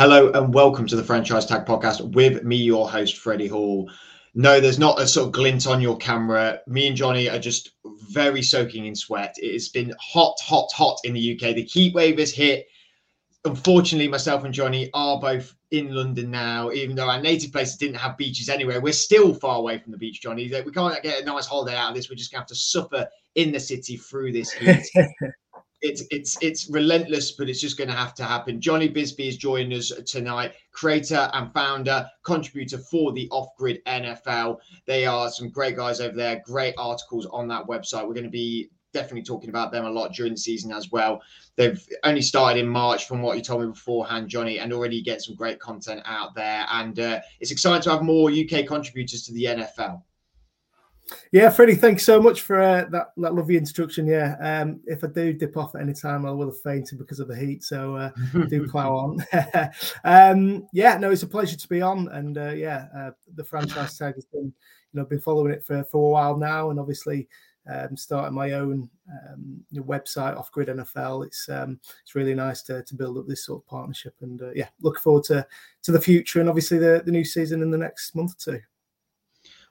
Hello and welcome to the Franchise Tag Podcast with me, your host, Freddie Hall. No, there's not a sort of glint on your camera. Me and Jonny are just very soaking in sweat. It has been hot, hot, hot in the UK. The heat wave has hit. Unfortunately, myself and Jonny are both in London now, even though our native places didn't have beaches anywhere. We're still far away from the beach, Jonny. We can't get a nice holiday out of this. We're just going to have to suffer in the city through this heat. it's it's it's relentless, but it's just going to have to happen. Jonny Bisby is joining us tonight, creator and founder, contributor for the Off Grid NFL. They are some great guys over there, great articles on that website. We're going to be definitely talking about them a lot during the season as well. They've only started in March, from what you told me beforehand, Jonny, and already get some great content out there. And uh, it's exciting to have more UK contributors to the NFL. Yeah, Freddie, thanks so much for uh, that, that lovely introduction. Yeah, um, if I do dip off at any time, I will have fainted because of the heat. So uh, do plow on. um, yeah, no, it's a pleasure to be on, and uh, yeah, uh, the franchise tag has been, you know, been following it for for a while now, and obviously um, starting my own um, website off grid NFL. It's um, it's really nice to, to build up this sort of partnership, and uh, yeah, look forward to to the future and obviously the the new season in the next month or two.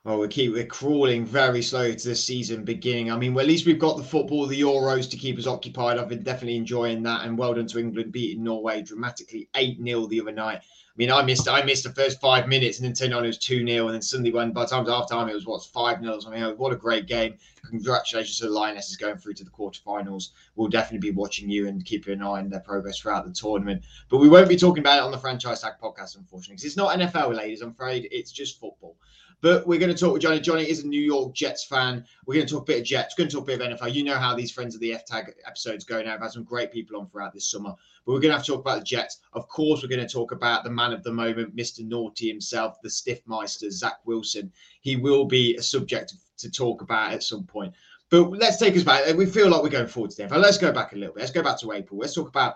Well, we keep we're crawling very slowly to the season beginning. I mean, well, at least we've got the football, the Euros to keep us occupied. I've been definitely enjoying that, and well done to England beating Norway dramatically eight 0 the other night. I mean, I missed I missed the first five minutes, and then turned on it was two 0 and then suddenly when by the time it was half time it was what five 0 I mean, what a great game! Congratulations to the Lionesses going through to the quarterfinals. We'll definitely be watching you and keeping an eye on their progress throughout the tournament. But we won't be talking about it on the franchise tag podcast, unfortunately, because it's not NFL, ladies. I'm afraid it's just football. But we're going to talk with Jonny. Jonny is a New York Jets fan. We're going to talk a bit of Jets. We're going to talk a bit of NFL. You know how these friends of the F Tag episodes go now. I've had some great people on throughout this summer. But we're going to have to talk about the Jets. Of course, we're going to talk about the man of the moment, Mr. Naughty himself, the stiff meister, Zach Wilson. He will be a subject to talk about at some point. But let's take us back. We feel like we're going forward today. But let's go back a little bit. Let's go back to April. Let's talk about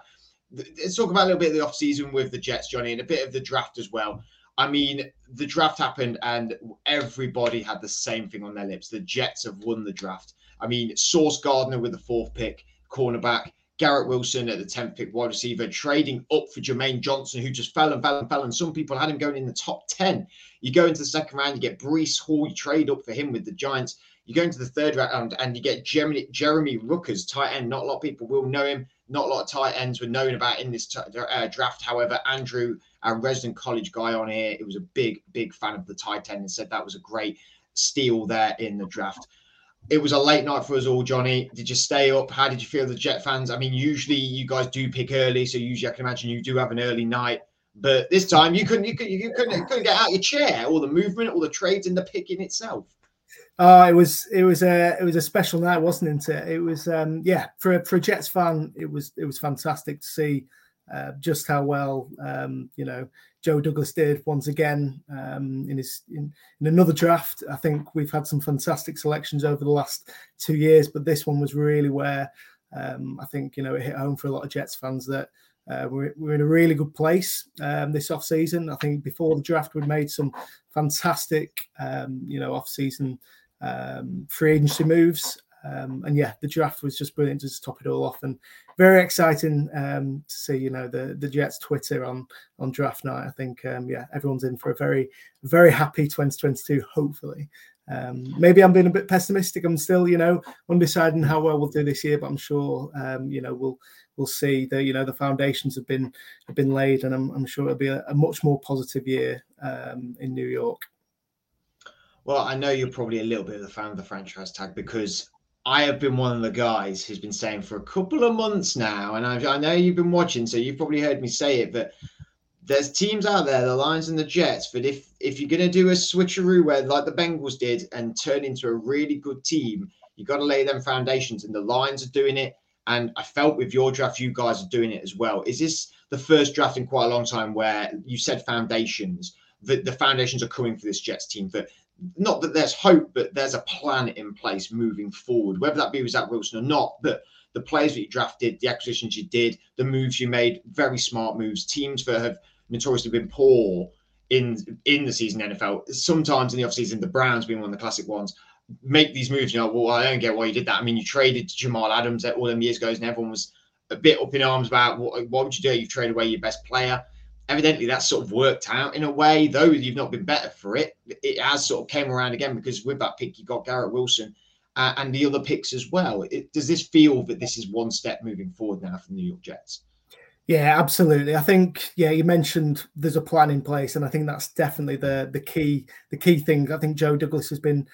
let's talk about a little bit of the off season with the Jets, Jonny, and a bit of the draft as well. I mean, the draft happened and everybody had the same thing on their lips. The Jets have won the draft. I mean, Sauce Gardner with the fourth pick, cornerback, Garrett Wilson at the 10th pick, wide receiver, trading up for Jermaine Johnson, who just fell and fell and fell. And some people had him going in the top 10. You go into the second round, you get Breece Hall, you trade up for him with the Giants. You go into the third round and you get Jeremy, Jeremy Ruckert, tight end. Not a lot of people will know him. Not a lot of tight ends were known about in this t- uh, draft. However, Andrew our resident college guy on here, it was a big, big fan of the tight end and said that was a great steal there in the draft. It was a late night for us all, Jonny. Did you stay up? How did you feel, the Jet fans? I mean, usually you guys do pick early, so usually I can imagine you do have an early night. But this time you couldn't, you couldn't, you couldn't, you couldn't get out your chair, or the movement, or the trades, and the picking itself. Oh, it was it was a it was a special night, wasn't it? It was um yeah for a, for a Jets fan, it was it was fantastic to see uh, just how well um, you know Joe Douglas did once again um, in his in, in, another draft. I think we've had some fantastic selections over the last two years, but this one was really where um, I think you know it hit home for a lot of Jets fans that uh, we're, we're in a really good place um, this off season. I think before the draft we made some fantastic um, you know off season um, free agency moves. Um, and yeah, the draft was just brilliant to just top it all off, and very exciting um, to see. You know the the Jets Twitter on on draft night. I think um, yeah, everyone's in for a very very happy 2022. Hopefully, um, maybe I'm being a bit pessimistic. I'm still you know undeciding how well we'll do this year, but I'm sure um, you know we'll we'll see. The you know the foundations have been have been laid, and I'm, I'm sure it'll be a, a much more positive year um, in New York. Well, I know you're probably a little bit of a fan of the franchise tag because I have been one of the guys who's been saying for a couple of months now, and I, I know you've been watching, so you've probably heard me say it, but there's teams out there, the Lions and the Jets, but if if you're going to do a switcheroo where like the Bengals did and turn into a really good team, you've got to lay them foundations, and the Lions are doing it. And I felt with your draft, you guys are doing it as well. Is this the first draft in quite a long time where you said foundations? That the foundations are coming for this Jets team. That not that there's hope, but there's a plan in place moving forward, whether that be with Zach Wilson or not. But the players that you drafted, the acquisitions you did, the moves you made, very smart moves. Teams that have notoriously been poor in in the season NFL, sometimes in the offseason, the Browns being one of the classic ones, make these moves. You know, well, I don't get why you did that. I mean, you traded to Jamal Adams all them years ago, and everyone was a bit up in arms about what, what would you do? You've traded away your best player evidently that's sort of worked out in a way, though you've not been better for it. It has sort of came around again because with that pick, you got Garrett Wilson uh, and the other picks as well. It, does this feel that this is one step moving forward now for the New York Jets? Yeah, absolutely. I think yeah, you mentioned there's a plan in place, and I think that's definitely the the key the key thing. I think Joe Douglas has been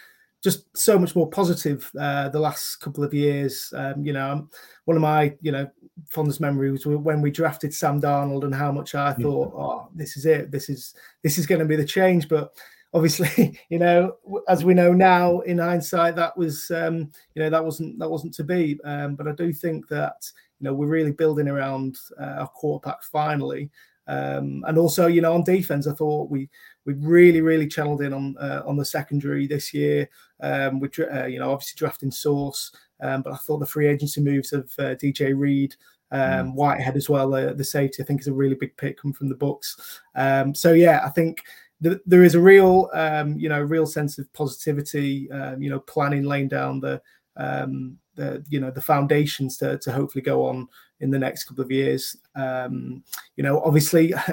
just so much more positive uh, the last couple of years. Um, you know, one of my you know fondest memories was when we drafted Sam Darnold and how much I thought, oh, this is it, this is this is going to be the change. But obviously, you know, as we know now in hindsight, that was um, you know that wasn't that wasn't to be. Um, but I do think that you know we're really building around uh, our quarterback finally. Um, and also, you know, on defense, I thought we we really, really channeled in on uh, on the secondary this year. Um, we, uh, you know, obviously drafting Sauce, um, but I thought the free agency moves of uh, DJ Reed, um, mm. Whitehead as well, uh, the safety, I think is a really big pick coming from the Bucs. Um, so yeah, I think th- there is a real, um, you know, real sense of positivity. Um, you know, planning, laying down the the you know the foundations to to hopefully go on in the next couple of years. Um, you know, obviously.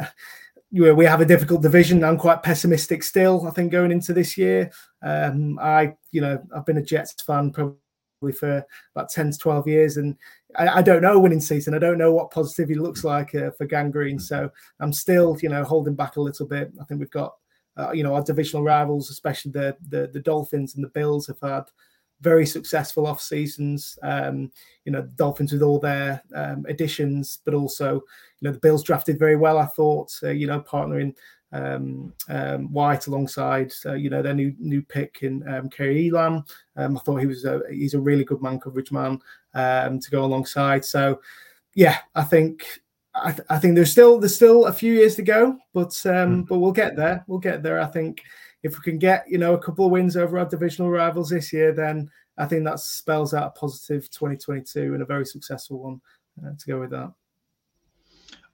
we have a difficult division. I'm quite pessimistic still. I think going into this year, um, I, you know, I've been a Jets fan probably for about 10 to 12 years, and I, I don't know winning season. I don't know what positivity looks like uh, for Gang Green. So I'm still, you know, holding back a little bit. I think we've got, uh, you know, our divisional rivals, especially the, the the Dolphins and the Bills, have had very successful off seasons. Um, you know, the Dolphins with all their um, additions, but also, you know, the Bills drafted very well. I thought, uh, you know, partnering um, um, White alongside, uh, you know, their new new pick in um, Kaiir Elam. Um, I thought he was a he's a really good man coverage man um, to go alongside. So, yeah, I think. I, th- I think there's still there's still a few years to go, but um, mm. but we'll get there. We'll get there. I think if we can get you know a couple of wins over our divisional rivals this year, then I think that spells out a positive 2022 and a very successful one uh, to go with that.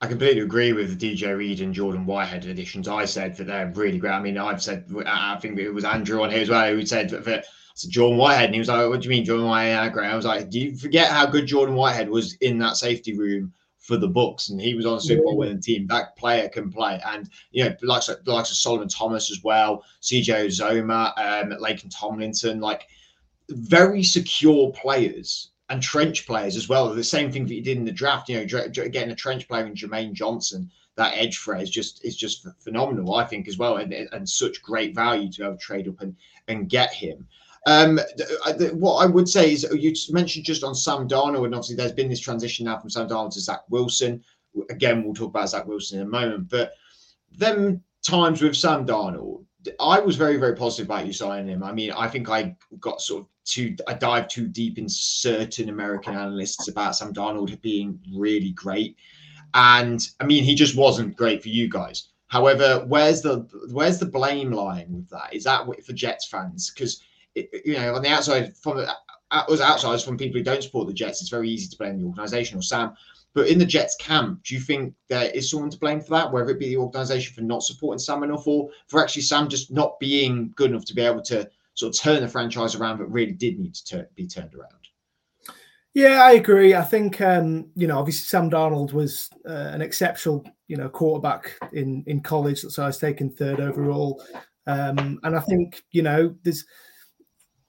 I completely agree with DJ Reed and Jordan Whitehead additions. I said that they're really great. I mean, I've said I think it was Andrew on here as well who said that. So Jordan Whitehead, and he was like, "What do you mean, Jordan Whitehead?" Great. I was like, "Do you forget how good Jordan Whitehead was in that safety room for the Bucs, and he was on a Super Bowl winning team. That player can play, and you know, likes like likes of Solomon Thomas as well, CJ Uzomah, um, Laken Tomlinson, like very secure players and trench players as well. The same thing that you did in the draft, you know, getting a trench player in Jermaine Johnson, that edge phrase just is just phenomenal, I think, as well, and, and such great value to be able to trade up and and get him. Um, what I would say is you mentioned just on Sam Darnold, and obviously there's been this transition now from Sam Darnold to Zach Wilson. Again, we'll talk about Zach Wilson in a moment, but them times with Sam Darnold, I was very, very positive about you signing him. I mean, I think I got sort of too, I dived too deep in certain American analysts about Sam Darnold being really great. And I mean, he just wasn't great for you guys. However, where's the where's the blame lying with that? Is that for Jets fans? Because you know, on the outside, from uh, us outsiders, from people who don't support the Jets, it's very easy to blame the organisation or Sam. But in the Jets camp, do you think there is someone to blame for that, whether it be the organisation for not supporting Sam enough, or for actually Sam just not being good enough to be able to sort of turn the franchise around, but really did need to turn, be turned around? Yeah, I agree. I think um, you know, obviously Sam Darnold was uh, an exceptional, you know, quarterback in in college. So I was taken third overall, um, and I think you know, there's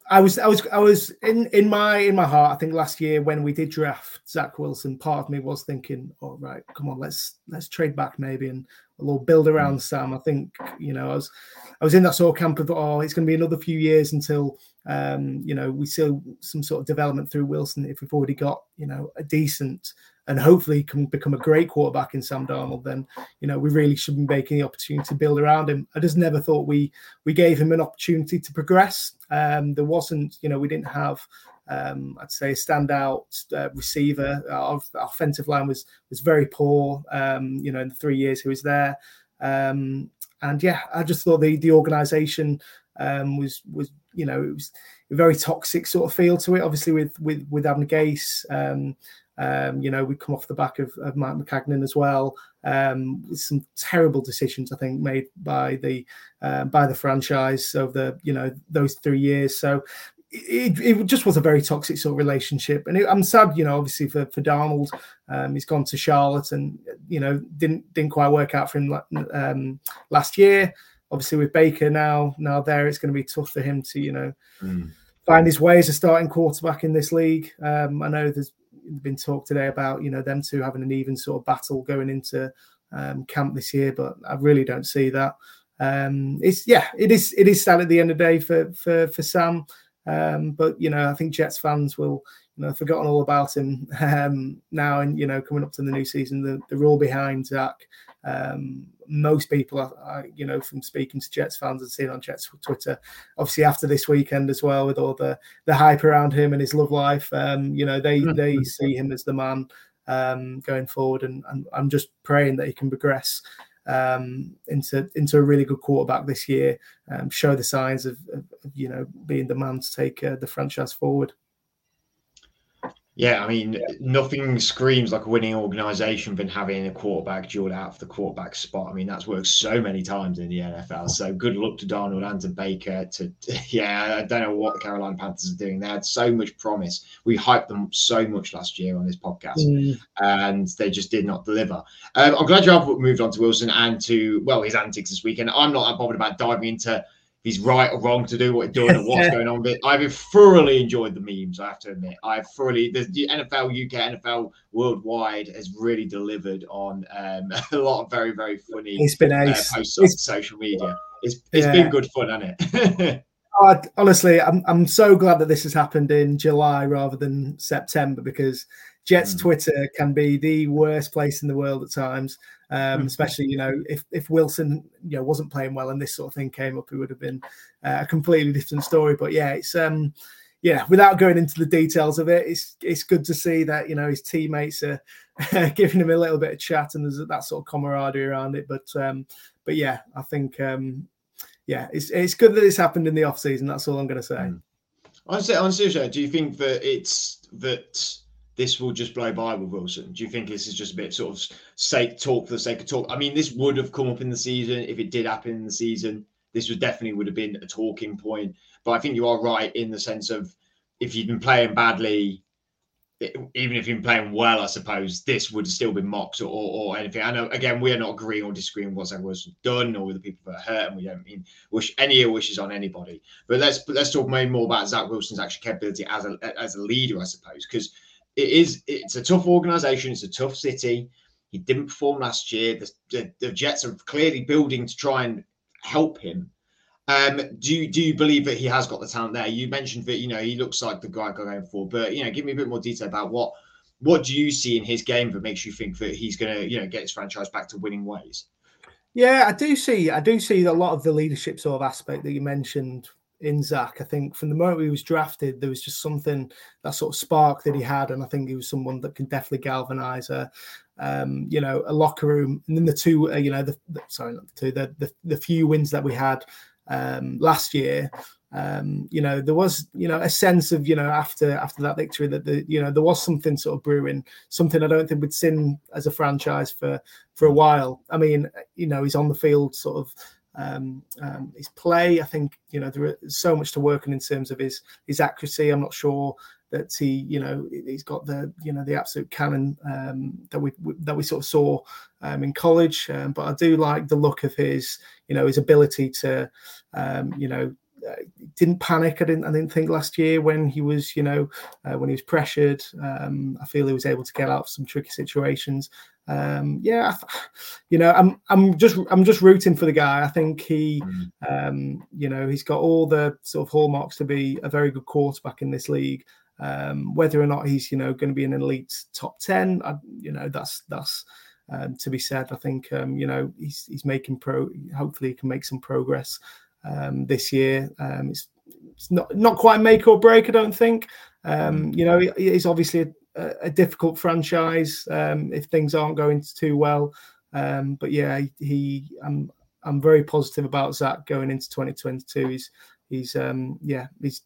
I was I was I was in in my in my heart. I think last year when we did draft Zach Wilson, part of me was thinking, "Oh right, come on, let's let's trade back maybe and we'll build around mm. Sam." I think you know I was I was in that sort of camp of oh, it's going to be another few years until um, you know we see some sort of development through Wilson if we've already got you know a decent and hopefully he can become a great quarterback in Sam Darnold, then you know we really should be making the opportunity to build around him. I just never thought we we gave him an opportunity to progress. Um, there wasn't, you know, we didn't have, um, I'd say, a standout uh, receiver. Our, our, offensive line was was very poor. Um, you know, in the three years he was there, um, and yeah, I just thought the the organisation um, was was you know it was a very toxic sort of feel to it. Obviously, with with with Adam Gase. Um, you know, we come off the back of, of Mike Maccagnan as well. Um, some terrible decisions, I think, made by the uh, by the franchise over the you know those three years. So it, it, just was a very toxic sort of relationship, and it, I'm sad, you know, obviously for for Darnold, um, he's gone to Charlotte, and you know didn't didn't quite work out for him um, last year. Obviously, with Baker now now there, it's going to be tough for him to you know mm. find his way as a starting quarterback in this league. Um, I know there's been talked today about you know them two having an even sort of battle going into um, camp this year, but I really don't see that. Um, it's yeah, it is it is sad at the end of the day for for for Sam. Um, but you know, I think Jets fans will you know forgotten all about him um, now, and you know, coming up to the new season, the, they're all behind Zach. Um, most people, are, you know, from speaking to Jets fans and seeing on Jets Twitter, obviously after this weekend as well, with all the the hype around him and his love life, um, you know, they mm-hmm. they see him as the man um, going forward, and, and I'm just praying that he can progress um, into into a really good quarterback this year, um, show the signs of, of, of, you know being the man to take uh, the franchise forward. Yeah, I mean, nothing screams like a winning organization than having a quarterback dueled out for the quarterback spot. I mean, that's worked so many times in the NFL. So good luck to Darnold and to Baker. To yeah, I don't know what the Carolina Panthers are doing. They had so much promise. We hyped them so much last year on this podcast, mm. and they just did not deliver. Um, I'm glad you have moved on to Wilson and to well his antics this weekend. I'm not that bothered about diving into he's right or wrong to do what he's doing and what's going on. But I've thoroughly enjoyed the memes. I have to admit, I've thoroughly the, NFL UK, NFL worldwide has really delivered on um, a lot of very very funny. It's been uh, posts on social media. It's it's yeah. been good fun, hasn't it? oh, honestly, I'm I'm so glad that this has happened in July rather than September because Jets mm. Twitter can be the worst place in the world at times. Um, hmm. especially, you know, if if Wilson, you know, wasn't playing well and this sort of thing came up, it would have been uh, a completely different story. But yeah, it's um, yeah, without going into the details of it, it's it's good to see that you know his teammates are giving him a little bit of chat and there's that sort of camaraderie around it. But um, but yeah, I think um, yeah, it's it's good that it's happened in the off season. That's all I'm going to say. Mm. Honestly, honestly, do you think that it's that this will just blow by with Wilson? Do you think this is just a bit sort of sake talk for the sake of talk? I mean, this would have come up in the season if it did happen in the season. This would definitely would have been a talking point. But I think you are right in the sense of if you've been playing badly, even if you've been playing well, I suppose this would still been mocked or, or, anything. I know again we are not agreeing or disagreeing what Zach Wilson done or with the people that are hurt, and we don't mean wish any ill wishes on anybody. But let's let's talk maybe more about Zach Wilson's actual capability as a as a leader, I suppose, because it is it's a tough organization it's a tough city. He didn't perform last year. The, the, the, jets are clearly building to try and help him. Um, do you do you believe that he has got the talent there? You mentioned that you know he looks like the guy going for but you know give me a bit more detail about what what do you see in his game that makes you think that he's going to you know get his franchise back to winning ways? Yeah, I do see. I do see a lot of the leadership sort of aspect that you mentioned in Zach. I think from the moment he was drafted, there was just something that sort of spark that he had, and I think he was someone that can definitely galvanize a, um, you know, a locker room. And then the two, uh, you know, the, the, sorry, not the two, the, the the few wins that we had um, last year. Um, you know, there was, you know, a sense of, you know, after after that victory that the, you know, there was something sort of brewing, something I don't think we'd seen as a franchise for for a while. I mean, you know, he's on the field sort of um, um, his play. I think you know there is so much to work on in terms of his his accuracy. I'm not sure that he you know he's got the you know the absolute cannon um, that we that we sort of saw um, in college. Um, but I do like the look of his you know his ability to um, you know uh, didn't panic. I didn't. I didn't think last year when he was, you know, uh, when he was pressured. Um, I feel he was able to get out of some tricky situations. Um, yeah, you know, I'm I'm just I'm just rooting for the guy. I think he, mm. um, you know, he's got all the sort of hallmarks to be a very good quarterback in this league. Um, whether or not he's, you know, going to be an elite top ten, I, you know, that's that's um, to be said. I think um, you know he's he's making pro. Hopefully, he can make some progress um, this year. Um, it's, it's not not quite make or break, I don't think. Um, mm. you know, it's obviously a, a difficult franchise um, if things aren't going too well. Um, but yeah, he, I'm I'm very positive about Zach going into 2022. He's he's um, yeah he's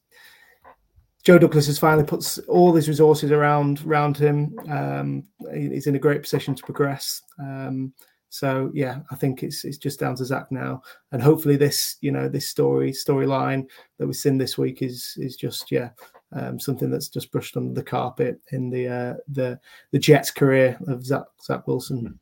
Joe Douglas has finally put all his resources around around him. Um, he's in a great position to progress. Um, So yeah, I think it's it's just down to Zach now, and hopefully this you know this story storyline that we've seen this week is is just yeah um, something that's just brushed under the carpet in the uh, the the Jets career of Zach Zach Wilson. Hmm.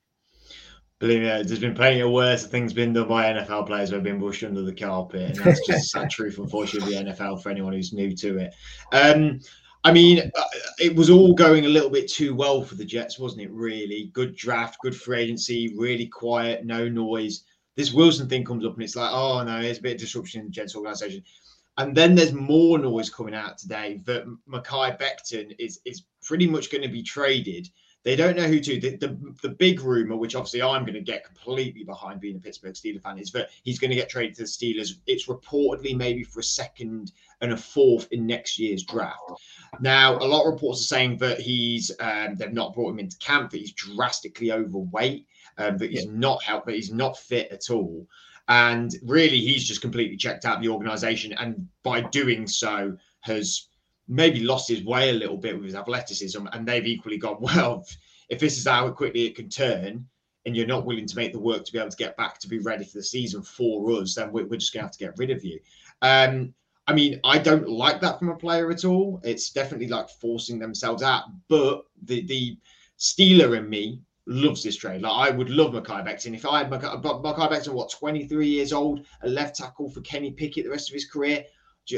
Believe me, there's been plenty of worse things been done by NFL players who have been brushed under the carpet, and that's just sad truth, unfortunately, the NFL for anyone who's new to it. Um, I mean, uh, it was all going a little bit too well for the Jets, wasn't it? Really good draft, good free agency, really quiet, no noise. This Wilson thing comes up, and it's like, oh no, there's a bit of disruption in the Jets organization. And then there's more noise coming out today that Mekhi Becton is is pretty much going to be traded they don't know who to. The, the, the big rumor, which obviously I'm going to get completely behind being a Pittsburgh Steelers fan, is that he's going to get traded to the Steelers. It's reportedly maybe for a second and a fourth in next year's draft. Now, a lot of reports are saying that he's um, they've not brought him into camp, that he's drastically overweight, um, that he's yeah. not help, that he's not fit at all. And really, he's just completely checked out the organization, and by doing so, has maybe lost his way a little bit with his athleticism, and they've equally gone, well, if this is how quickly it can turn, and you're not willing to make the work to be able to get back to be ready for the season for us, then we're, we're just going to have to get rid of you. Um, I mean, I don't like that from a player at all. It's definitely like forcing themselves out. But the the Steeler in me loves this trade. Like I would love Mekhi Becton. If I had Mekhi, Mekhi Becton, what 23 years old, a left tackle for Kenny Pickett the rest of his career,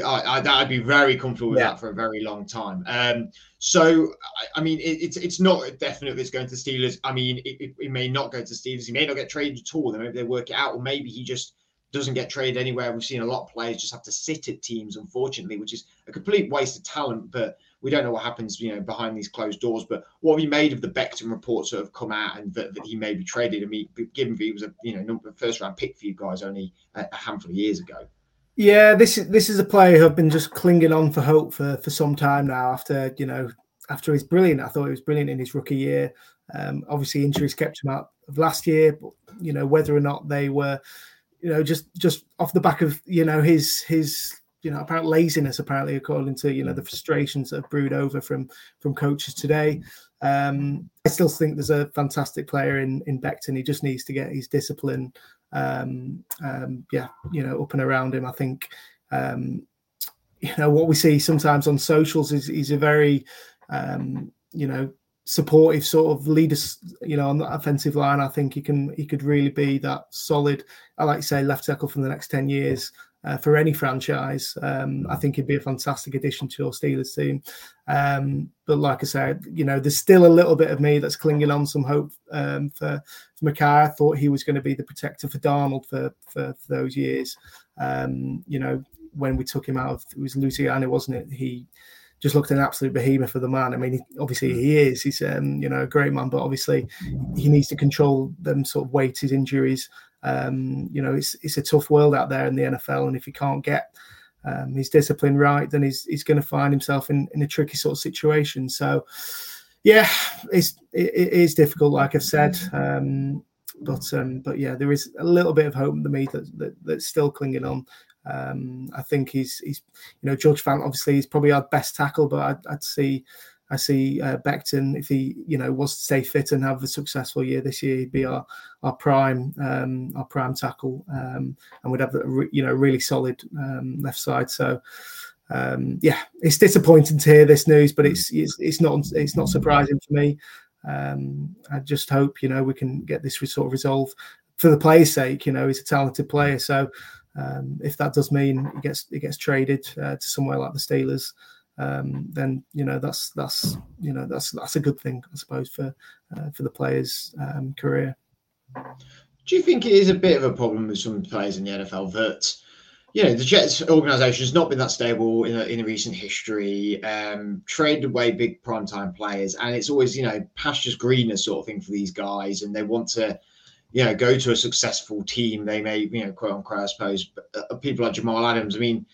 I, would be very comfortable with yeah. that for a very long time. Um, so, I, I mean, it, it's it's not definite it's going to Steelers. I mean, it, it, it, may not go to Steelers. He may not get traded at all. Then maybe they work it out, or maybe he just doesn't get traded anywhere. We've seen a lot of players just have to sit at teams, unfortunately, which is a complete waste of talent. But we don't know what happens, you know, behind these closed doors. But what have you made of the Becton reports that have come out and that, that he may be traded? I mean, given he was a you know number first round pick for you guys only a, a handful of years ago. Yeah, this is this is a player who I've been just clinging on for hope for for some time now. After you know, after he's brilliant, I thought he was brilliant in his rookie year. Um, obviously, injuries kept him out of last year, but you know whether or not they were, you know, just just off the back of you know his his you know apparent laziness, apparently according to you know the frustrations that have brewed over from from coaches today. Um, I still think there's a fantastic player in in Becton. He just needs to get his discipline um, um, yeah, you know, up and around him. I think, um, you know, what we see sometimes on socials is he's a very, um, you know, supportive sort of leader, you know, on the offensive line. I think he can, he could really be that solid, I like to say, left tackle for the next 10 years uh, for any franchise. Um, I think he'd be a fantastic addition to your Steelers team. Um, but like I said, you know, there's still a little bit of me that's clinging on some hope um, for, for. I thought he was going to be the protector for Darnold for, for, for those years. Um, you know, when we took him out of it was Louisiana, wasn't it? He just looked an absolute behemoth for the man. I mean, he, obviously he is. He's um, you know a great man, but obviously he needs to control them sort of weighted injuries. Um, you know, it's it's a tough world out there in the NFL, and if he can't get um, his discipline right, then he's he's going to find himself in, in a tricky sort of situation. So, yeah, it's it, it is difficult, like I've said. Um, but um, but yeah, there is a little bit of hope in the me that, that that's still clinging on. Um, I think he's he's you know George Fant obviously he's probably our best tackle, but I'd, I'd see I see uh, Becton if he you know was to stay fit and have a successful year this year, he'd be our our prime um, our prime tackle, um, and would have a you know really solid um, left side. So. Um, yeah, it's disappointing to hear this news, but it's it's, it's not it's not surprising for me. Um, I just hope you know we can get this sort of resolved for the player's sake. You know, he's a talented player, so um, if that does mean it gets he gets traded uh, to somewhere like the Steelers, um, then you know that's that's you know that's that's a good thing, I suppose, for uh, for the player's um, career. Do you think it is a bit of a problem with some players in the NFL that? you know, the Jets organization has not been that stable in in recent history. Um, traded away big primetime players, and it's always you know pastures greener sort of thing for these guys, and they want to, you know, go to a successful team. They may, you know, quote unquote, I suppose, but, uh, people like Jamal Adams. I mean,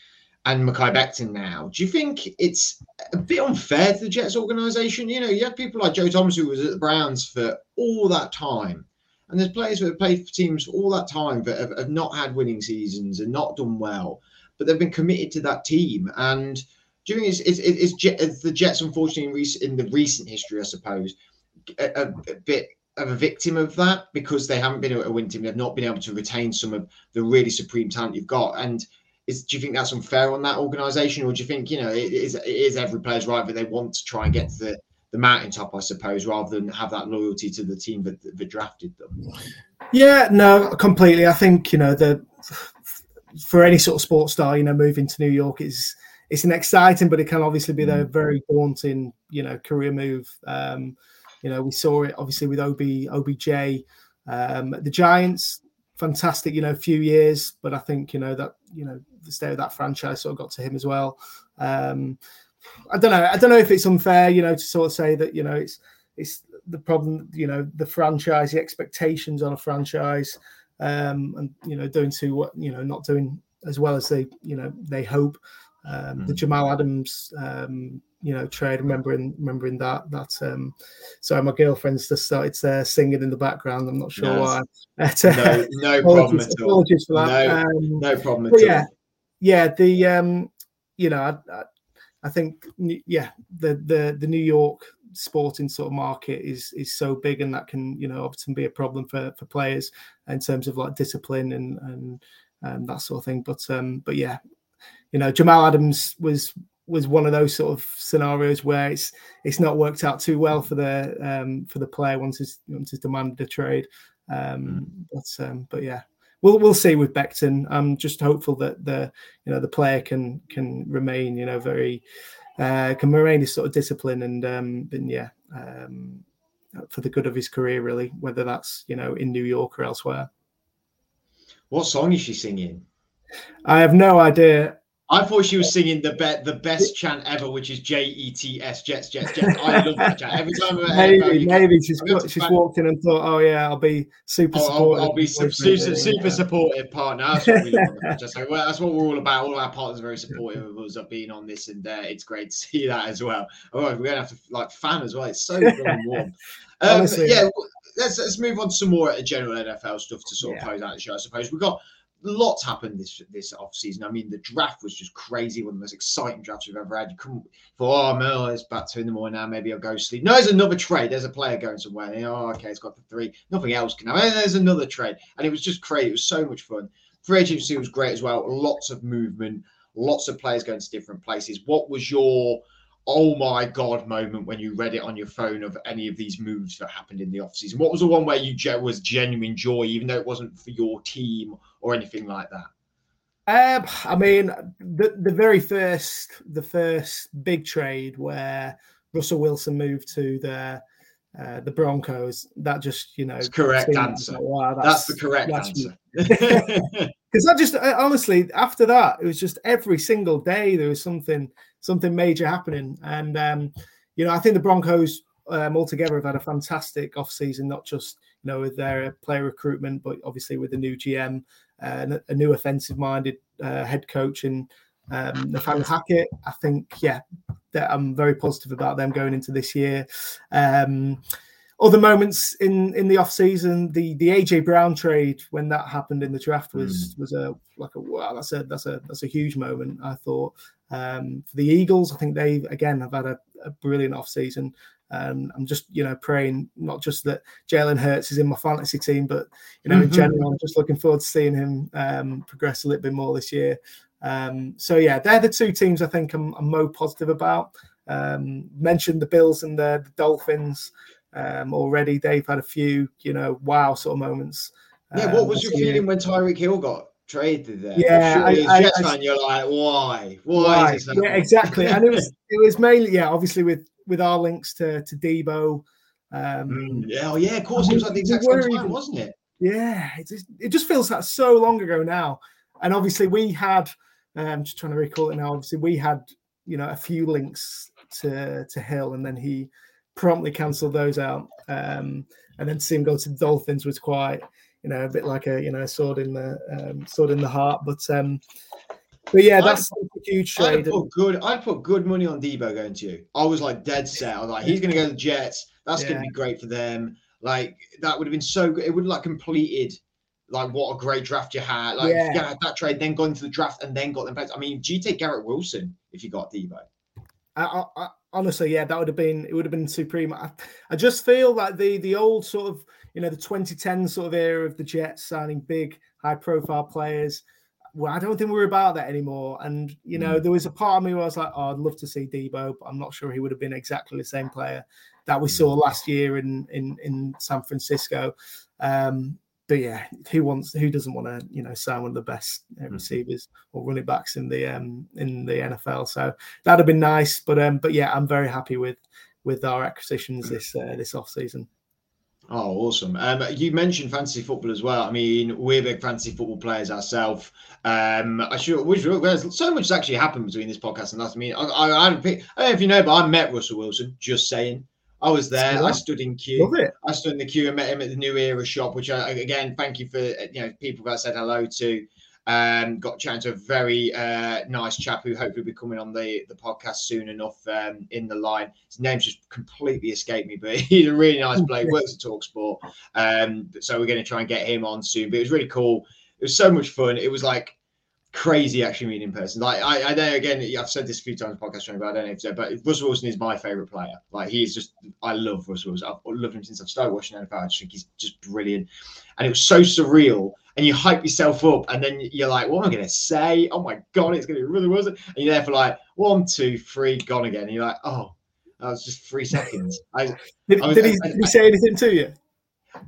and Mekhi Becton now. Do you think it's a bit unfair to the Jets organization? You know, you have people like Joe Thomas who was at the Browns for all that time. And there's players who have played for teams all that time that have, have not had winning seasons and not done well, but they've been committed to that team. And think it's, it's, it's, it's the Jets, unfortunately, in, recent, in the recent history, I suppose, a, a, bit of a victim of that because they haven't been able to win team. They've not been able to retain some of the really supreme talent you've got. And is, do you think that's unfair on that organisation, or do you think you know it is, it is every player's right, that they want to try and get to the the mountaintop, I suppose, rather than have that loyalty to the team that, that drafted them. Yeah, no, completely. I think you know the for any sort of sports star, you know, moving to New York is it's an exciting, but it can obviously be a mm. very daunting, you know, career move. Um, you know, we saw it obviously with OB OBJ, um, the Giants. Fantastic, you know, few years, but I think you know that you know the state of that franchise sort of got to him as well. Um, I don't know. I don't know if it's unfair, you know, to sort of say that you know it's it's the problem, you know, the franchise, the expectations on a franchise, um, and you know, doing to what you know, not doing as well as they you know they hope. Um, mm. The Jamal Adams, um, you know, trade. Remembering remembering that that. Um, sorry, my girlfriend's just started uh, singing in the background. I'm not sure no, why. no, no problem at all. Apologies for that. No, um, no problem at yeah, all. Yeah, the um, you know, I, I, I think yeah, the the the New York sporting sort of market is is so big and that can you know often be a problem for for players in terms of like discipline and and um, that sort of thing but um but yeah you know jamal adams was was one of those sort of scenarios where it's it's not worked out too well for the um for the player once he's once he's demanded a trade um but um but yeah we'll we'll see with Becton. I'm just hopeful that the you know the player can can remain you know very uh, can remain his sort of discipline and um and yeah um for the good of his career really whether that's you know in New York or elsewhere. What song is she singing? I have no idea. I thought she was singing the be- the best chant ever, which is J E T S Jets Jets Jets. I love that chant every time. maybe maybe she's she's walked in and thought, oh yeah, I'll be super oh, supportive. I'll, I'll be super, super, super supportive partner. That's what we love. Just like, well, that's what we're all about. All our partners are very supportive of us of being on this, and uh, it's great to see that as well. Oh, we're gonna have to like fan as well. It's so warm. Um, yeah, let's let's move on to some more general NFL stuff to sort of yeah. close out the show. I suppose we've got lots happened this this off season. I mean, the draft was just crazy, one of the most exciting drafts we've ever had. You couldn't for oh no, it's about two in the morning now. Maybe I'll go sleep. No, there's another trade. There's a player going somewhere. And, oh, okay, it's got the three. Nothing else can happen. There's another trade, and it was just crazy. It was so much fun. Free agency was great as well. Lots of movement. Lots of players going to different places. What was your oh my god moment when you read it on your phone of any of these moves that happened in the offseason? What was the one where you was genuine joy, even though it wasn't for your team or anything like that? Um, I mean, the the very first the first big trade where Russell Wilson moved to the uh, the Broncos. That just you know, correct answer. Like, wow, that's, that's, the correct that's answer. Because I just I, honestly after that it was just every single day there was something something major happening, and um, you know I think the Broncos um, altogether have had a fantastic off season, not just you know with their player recruitment, but obviously with the new GM, uh, a new offensive minded uh, head coach and um, Nathaniel Hackett. I think yeah, that I'm very positive about them going into this year. Um, other moments in in the off season, the the AJ Brown trade when that happened in the draft was mm. was a like a wow that's a that's a that's a huge moment. I thought um, for the Eagles, I think they again have had a, a brilliant off season. And I'm just, you know, praying not just that Jalen Hurts is in my fantasy team, but you know, mm-hmm. in general, I'm just looking forward to seeing him um, progress a little bit more this year. Um, so yeah, they're the two teams I think I'm, I'm more positive about. Um, mentioned the Bills and the, the Dolphins um, already. They've had a few, you know, wow sort of moments. Yeah, what was um, your feeling when Tyreek Hill got traded there? Yeah, I, I, Jets I, fan, you're like, why? Why? Yeah, exactly. and it was it was mainly yeah, obviously with with our links to to Deebo. Um, mm, yeah, oh yeah, of course, it was like the exact same time, wasn't it? Yeah, it just, it just feels like so long ago now. And obviously, we had I'm um, just trying to recall it now. Obviously, we had you know a few links to to Hill, and then he promptly cancelled those out. Um, and then to see him go to the Dolphins was quite you know a bit like a you know sword in the um, sword in the heart. But um, but yeah, that's I'd, a huge trade. I'd put good. I'd put good money on Deebo going to you. I was like dead set. I was like, he's going to go to the Jets. That's yeah. going to be great for them. Like that would have been so good. It would have like completed like what a great draft you had. Like yeah. you had that trade, then gone to the draft and then got them back. I mean, do you take Garrett Wilson if you got Deebo? I, I, honestly, yeah, that would have been it would have been supreme. I, I just feel like the the old sort of you know the 2010 sort of era of the Jets signing big high profile players. Well, I don't think we're about that anymore. And you know, mm. there was a part of me where I was like, oh, I'd love to see Deebo, but I'm not sure he would have been exactly the same player that we mm. saw last year in in in San Francisco. Um, but yeah, who wants who doesn't want to you know sign one of the best uh, hmm. receivers or running backs in the um in the NFL? So that'd have been nice. But um but yeah, I'm very happy with with our acquisitions this uh, this off season. Oh, awesome! Um, you mentioned fantasy football as well. I mean, we're big fantasy football players ourselves. Um, I should. Which, there's so much has actually happened between this podcast and last. I mean, I, I, I, I don't know if you know, but I met Russell Wilson. Just saying. I was there. I stood in queue. I stood in the queue and met him at the New Era shop, which I, again, thank you for you know people that said hello to. Um, got chatting to a very uh, nice chap who hopefully will be coming on the, the podcast soon enough um, in the line. His name's just completely escaped me, but he's a really nice bloke. Works at Talksport, um, so we're going to try and get him on soon. But it was really cool. It was so much fun. It was like crazy actually meeting in person. Like I, I know again, I've said this a few times podcast, but I don't know if so. But Russell Wilson is my favorite player. Like he is just, I love Russell Wilson. I've loved him since I've started watching NFL. I just think he's just brilliant, and it was so surreal. And you hype yourself up, and then you're like, "What am I going to say? Oh my god, it's going to be really Wilson!" And you're there for like one, two, three, gone again. And you're like, "Oh, that was just three seconds." I, did, I was, did, he, did he say anything to you?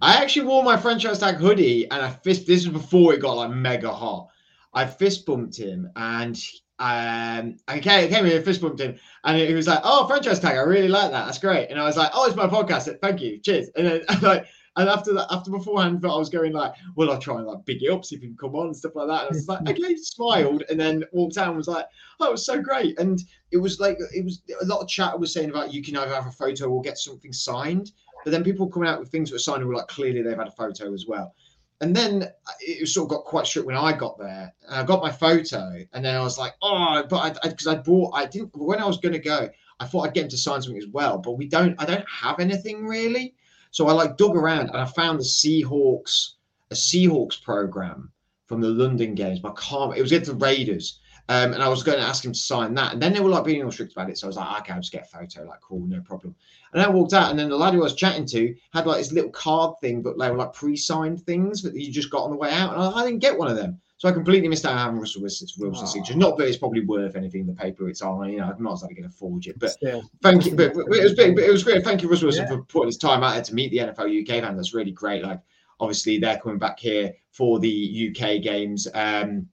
I actually wore my franchise tag hoodie, and I fist. This was before it got like mega hot I fist bumped him and um, I came, came here, fist bumped him, and he was like, "Oh, franchise tag, I really like that. That's great." And I was like, "Oh, it's my podcast. Thank you, cheers." And then like, and after that, after beforehand, I was going like, "Well, I'll try and like big it up, see if he can come on and stuff like that." And I was like, "Okay," smiled, and then walked out and was like, "Oh, it was so great." And it was like it was a lot of chat was saying about you can either have a photo or get something signed, but then people coming out with things that were signed were like clearly they've had a photo as well and then uh, it sort of got quite strict when I got there. I got my photo, and then I was like, oh, but I because I, I, brought, I didn't when I was going to go, I thought I'd get him to sign something as well, but we don't, I don't have anything really. So I like dug around and I found the Seahawks, a Seahawks program from the London games. But I can't, it was against the Raiders. Um, and I was going to ask him to sign that. And then they were like being all strict about it. So I was like, okay, I'll just get a photo. Like, cool, no problem. And I walked out, and then the lad who I was chatting to had like this little card thing, but they were like pre-signed things that you just got on the way out. And I, I didn't get one of them. So I completely missed out having Russell Wilson's, Wilson's signature. Not that it's probably worth anything, the paper it's on. You know, I'm not going to forge it. But Still, thank you. But, but, it was big, but it was great. Thank you, Russell Wilson, yeah. for putting his time out there to meet the NFL UK fan. That's really great. Like, obviously, they're coming back here for the UK games. Um,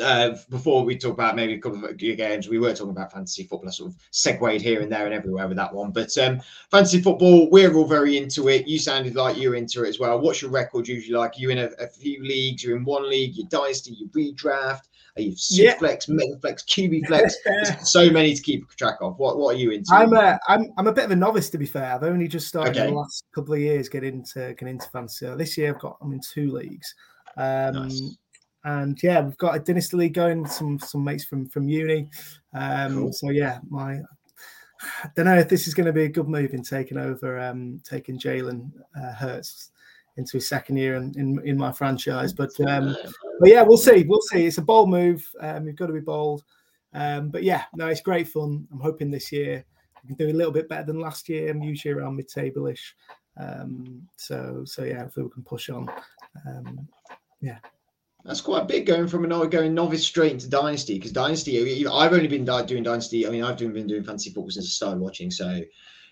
uh, before we talk about maybe a couple of games, we were talking about fantasy football. I sort of segued here and there and everywhere with that one. But um, fantasy football, we're all very into it. You sounded like you're into it as well. What's your record usually like? Are you in a, a few leagues? You're in one league, your dynasty, your redraft. Are you yeah. flex, mega flex, QB flex? so many to keep track of. What What are you into? I'm a I'm I'm a bit of a novice to be fair. I've only just started okay. in the last couple of years getting into getting into fantasy. This year I've got I'm in two leagues. Um, nice and yeah, we've got a dynasty league going. Some some mates from from uni. Um, cool. So yeah, my I don't know if this is going to be a good move in taking over, um, taking Jalen uh, Hurts into his second year in, in, in my franchise. But um, but yeah, we'll see. We'll see. It's a bold move. Um, you've got to be bold. Um, but yeah, no, it's great fun. I'm hoping this year we can do a little bit better than last year. I'm usually around mid-table ish. Um, so so yeah, hopefully we can push on. Um, yeah. That's quite big going from a going novice straight into dynasty because dynasty. I've only been doing dynasty. I mean, I've been doing fantasy football since I started watching. So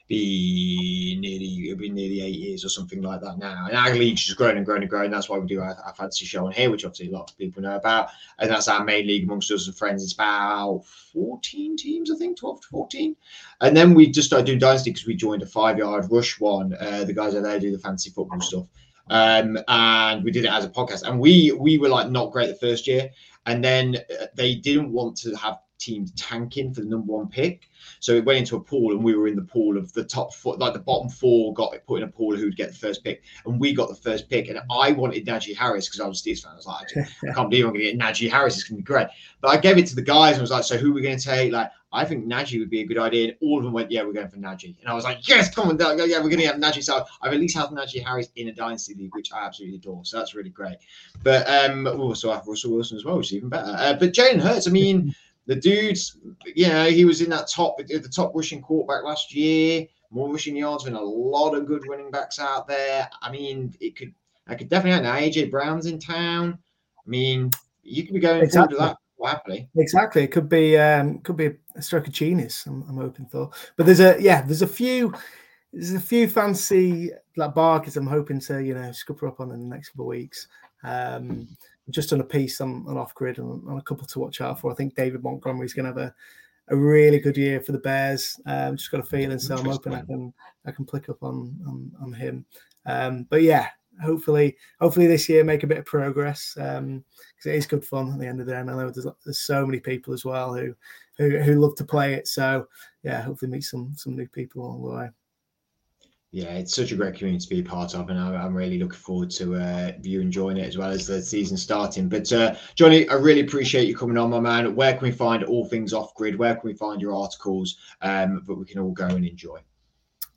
be nearly it'll be nearly eight years or something like that now. And our league's just grown and grown and grown. That's why we do our, our, fantasy show on here, which obviously a lot of people know about. And that's our main league amongst us and friends. It's about 14 teams, I think, 12 to 14. And then we just started doing Dynasty because we joined a five yard rush one. Uh, the guys out there do the fantasy football stuff um, and we did it as a podcast. And we we were like not great the first year, and then uh, they didn't want to have teams tanking for the number one pick. So it went into a pool, and we were in the pool of the top four, like the bottom four got put in a pool who'd get the first pick, and we got the first pick. And I wanted Najee Harris because I was a Steelers fan. I was like, I, can't believe I'm going to get Najee Harris. It's going to be great. But I gave it to the guys and was like, so who are we going to take? Like, I think Najee would be a good idea. And all of them went, yeah, we're going for Najee. And I was like, yes, come on, yeah, we're going to have Najee. So I've at least had Najee Harris in a dynasty league, which I absolutely adore. So that's really great. But um, also have Russell Wilson as well, which is even better. Uh, but Jalen Hurts, I mean. the dude's, you know, he was in that top, the top rushing quarterback last year, more rushing yards than a lot of good running backs out there. I mean, it could, I could definitely, now AJ Brown's in town. I mean, you could be going exactly. forward to that happily. Exactly. It could be, um, could be stroke of genius. I'm, I'm hoping for, but there's a, yeah, there's a few, there's a few fancy like bargains I'm hoping to, you know, scupper up on in the next couple of weeks. Um, just on a piece on, on off grid and on a couple to watch out for. I think David Montgomery's going to have a, a really good year for the Bears. Um, just got a feeling, so I'm hoping I can I can pick up on on, on him. Um, but yeah, hopefully hopefully this year make a bit of progress because um, it is good fun at the end of the day. And I know there's, there's so many people as well who, who who love to play it. So yeah, hopefully meet some some new people along the way yeah, it's such a great community to be a part of, and I'm really looking forward to uh, you enjoying it as well as the season starting. But uh, Jonny, I really appreciate you coming on, my man. Where can we find all things off grid? Where can we find your articles um, that we can all go and enjoy?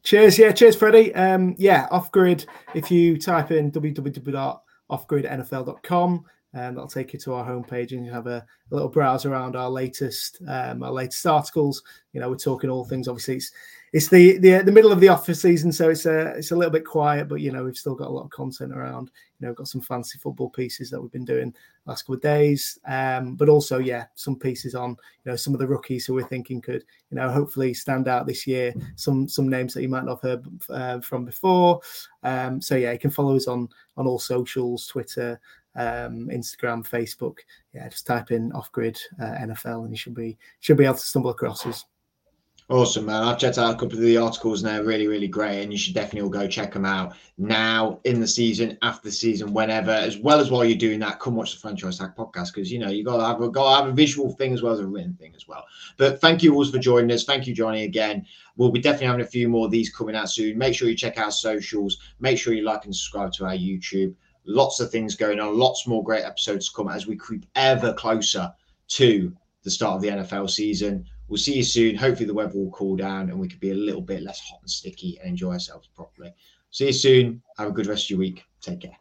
Cheers, yeah, cheers, Freddie. Um, yeah, off grid. If you type in www.offgridnfl.com, um, that'll take you to our homepage, and you have a, a little browse around our latest um, our latest articles. You know, we're talking all things. Obviously, it's it's the, the the middle of the off-season, so it's a it's a little bit quiet, but you know we've still got a lot of content around. You know, got some fantasy football pieces that we've been doing last couple of days, um, but also yeah, some pieces on you know some of the rookies who we're thinking could you know hopefully stand out this year. Some some names that you might not have heard uh, from before. Um, so yeah, you can follow us on on all socials, Twitter, um, Instagram, Facebook. Yeah, just type in off grid uh, NFL and you should be should be able to stumble across us. Awesome, man. I've checked out a couple of the articles and they're really, really great. And you should definitely all go check them out now, in the season, after the season, whenever, as well as while you're doing that, come watch the Franchise Tag podcast because, you know, you got to have, a, got to have a visual thing as well as a written thing as well. But thank you all for joining us. Thank you, Jonny, again. We'll be definitely having a few more of these coming out soon. Make sure you check our socials. Make sure you like and subscribe to our YouTube. Lots of things going on, lots more great episodes to come as we creep ever closer to the start of the NFL season. We'll see you soon. Hopefully, the weather will cool down and we can be a little bit less hot and sticky and enjoy ourselves properly. See you soon. Have a good rest of your week. Take care.